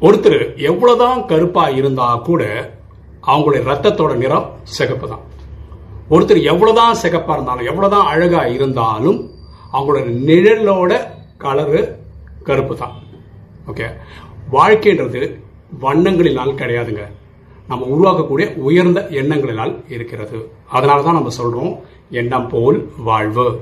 ஒருத்தர் எவ்வளவுதான் கருப்பா இருந்தா கூட அவங்களுடைய ரத்தத்தோட நிறம் சிகப்பு தான் ஒருத்தர் எவ்வளவுதான் சிகப்பா இருந்தாலும் எவ்வளவுதான் அழகா இருந்தாலும் அவங்களோட நிழலோட கலரு கருப்பு தான் ஓகே வாழ்க்கைன்றது வண்ணங்களினால் கிடையாதுங்க. நம்ம உருவாக்கக்கூடிய உயர்ந்த எண்ணங்களினால் இருக்கிறது. அதனால தான் நம்ம சொல்றோம் எண்ணம் போல் வாழ்வு.